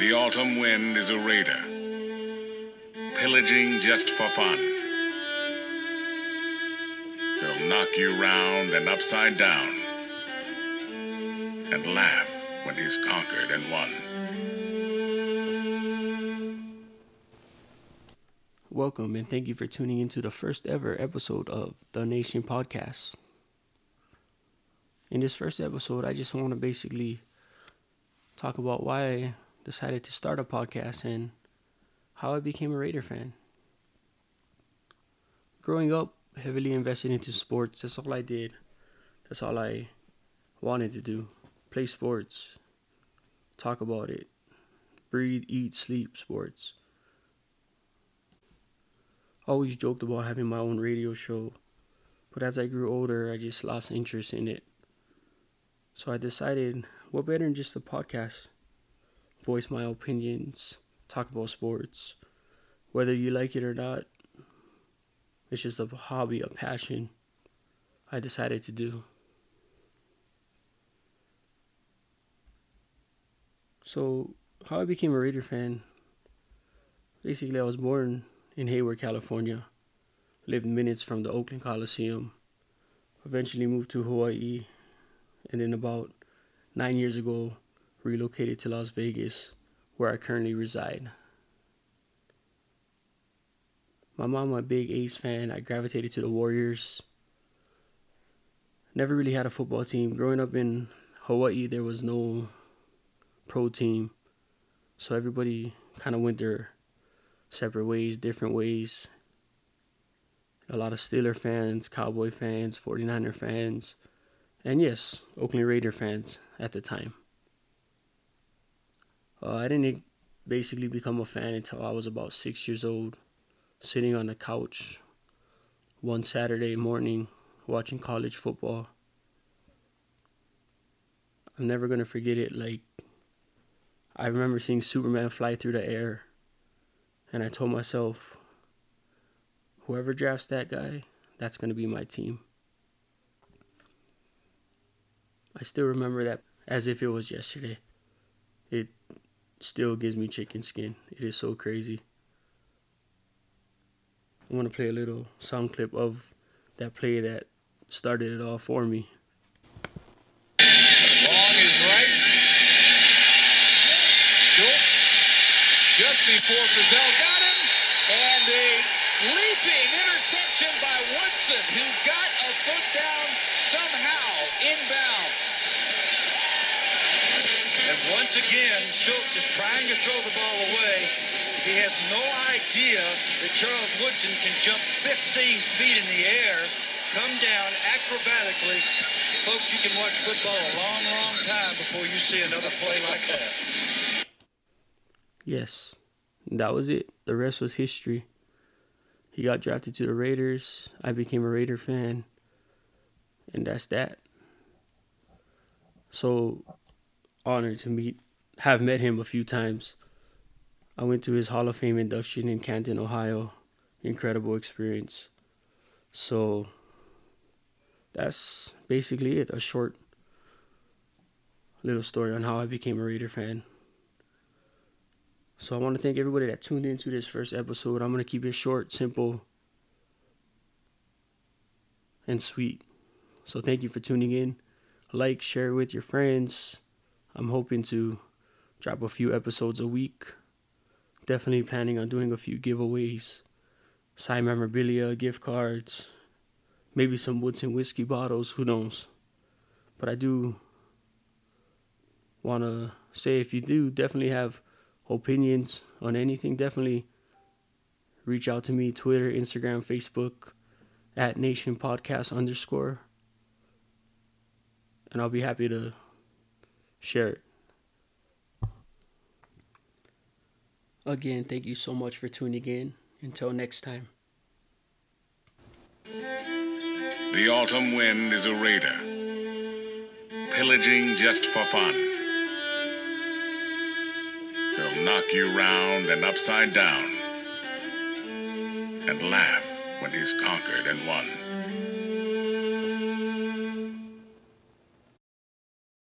The autumn wind is a raider, pillaging just for fun. He'll knock you round and upside down, and laugh when he's conquered and won. Welcome and thank you for tuning into the first ever episode of the Nation Podcast. In this first episode, I just want to basically talk about why decided to start a podcast and how I became a Raider fan. Growing up, heavily invested into sports, that's all I did. That's all I wanted to do. Play sports, talk about it, breathe, eat, sleep sports always joked about having my own radio show, but as I grew older, I just lost interest in it. So I decided, what better than just a podcast? Voice my opinions, talk about sports, whether you like it or not. It's just a hobby, a passion I decided to do. So, how I became a Raider fan basically, I was born in Hayward, California. Lived minutes from the Oakland Coliseum. Eventually moved to Hawaii. And then about nine years ago, relocated to Las Vegas, where I currently reside. My mom, a big A's fan. I gravitated to the Warriors. Never really had a football team. Growing up in Hawaii, there was no pro team. So everybody kind of went their separate ways, different ways. A lot of Steeler fans, Cowboy fans, 49er fans, and yes, Oakland Raider fans at the time. Uh, I didn't basically become a fan until I was about six years old, sitting on the couch one Saturday morning watching college football. I'm never going to forget it. Like, I remember seeing Superman fly through the air and I told myself, whoever drafts that guy, that's going to be my team. I still remember that as if it was yesterday. It still gives me chicken skin. It is so crazy. I want to play a little sound clip of that play that started it all for me. Long is right. Schultz just before Frizzell got him. And a leaping interception by Woodson, who got a foot down somehow inbounds. And once again, Schultz is trying to throw the ball away. He has no idea that Charles Woodson can jump 15 feet in the air, come down acrobatically. Folks, you can watch football a long, long time before you see another play like that. Yes, that was it. The rest was history. He got drafted to the Raiders. I became a Raider fan. And that's that. So honored to meet have met him a few times. I went to his Hall of Fame induction in Canton, Ohio. Incredible experience. So that's basically it. A short little story on how I became a Raider fan. So I want to thank everybody that tuned into this first episode. I'm going to keep it short, simple, and sweet. So thank you for tuning in. Like, share with your friends. I'm hoping to drop a few episodes a week. Definitely planning on doing a few giveaways, sign memorabilia, gift cards, maybe some Woodson whiskey bottles, who knows. But I do want to say if you do definitely have opinions on anything, definitely reach out to me Twitter, Instagram, Facebook at Nation Podcast underscore. And I'll be happy to share it. Again, thank you so much for tuning in. Until next time. The autumn wind is a raider, pillaging just for fun. He'll knock you round and upside down, and laugh when he's conquered and won.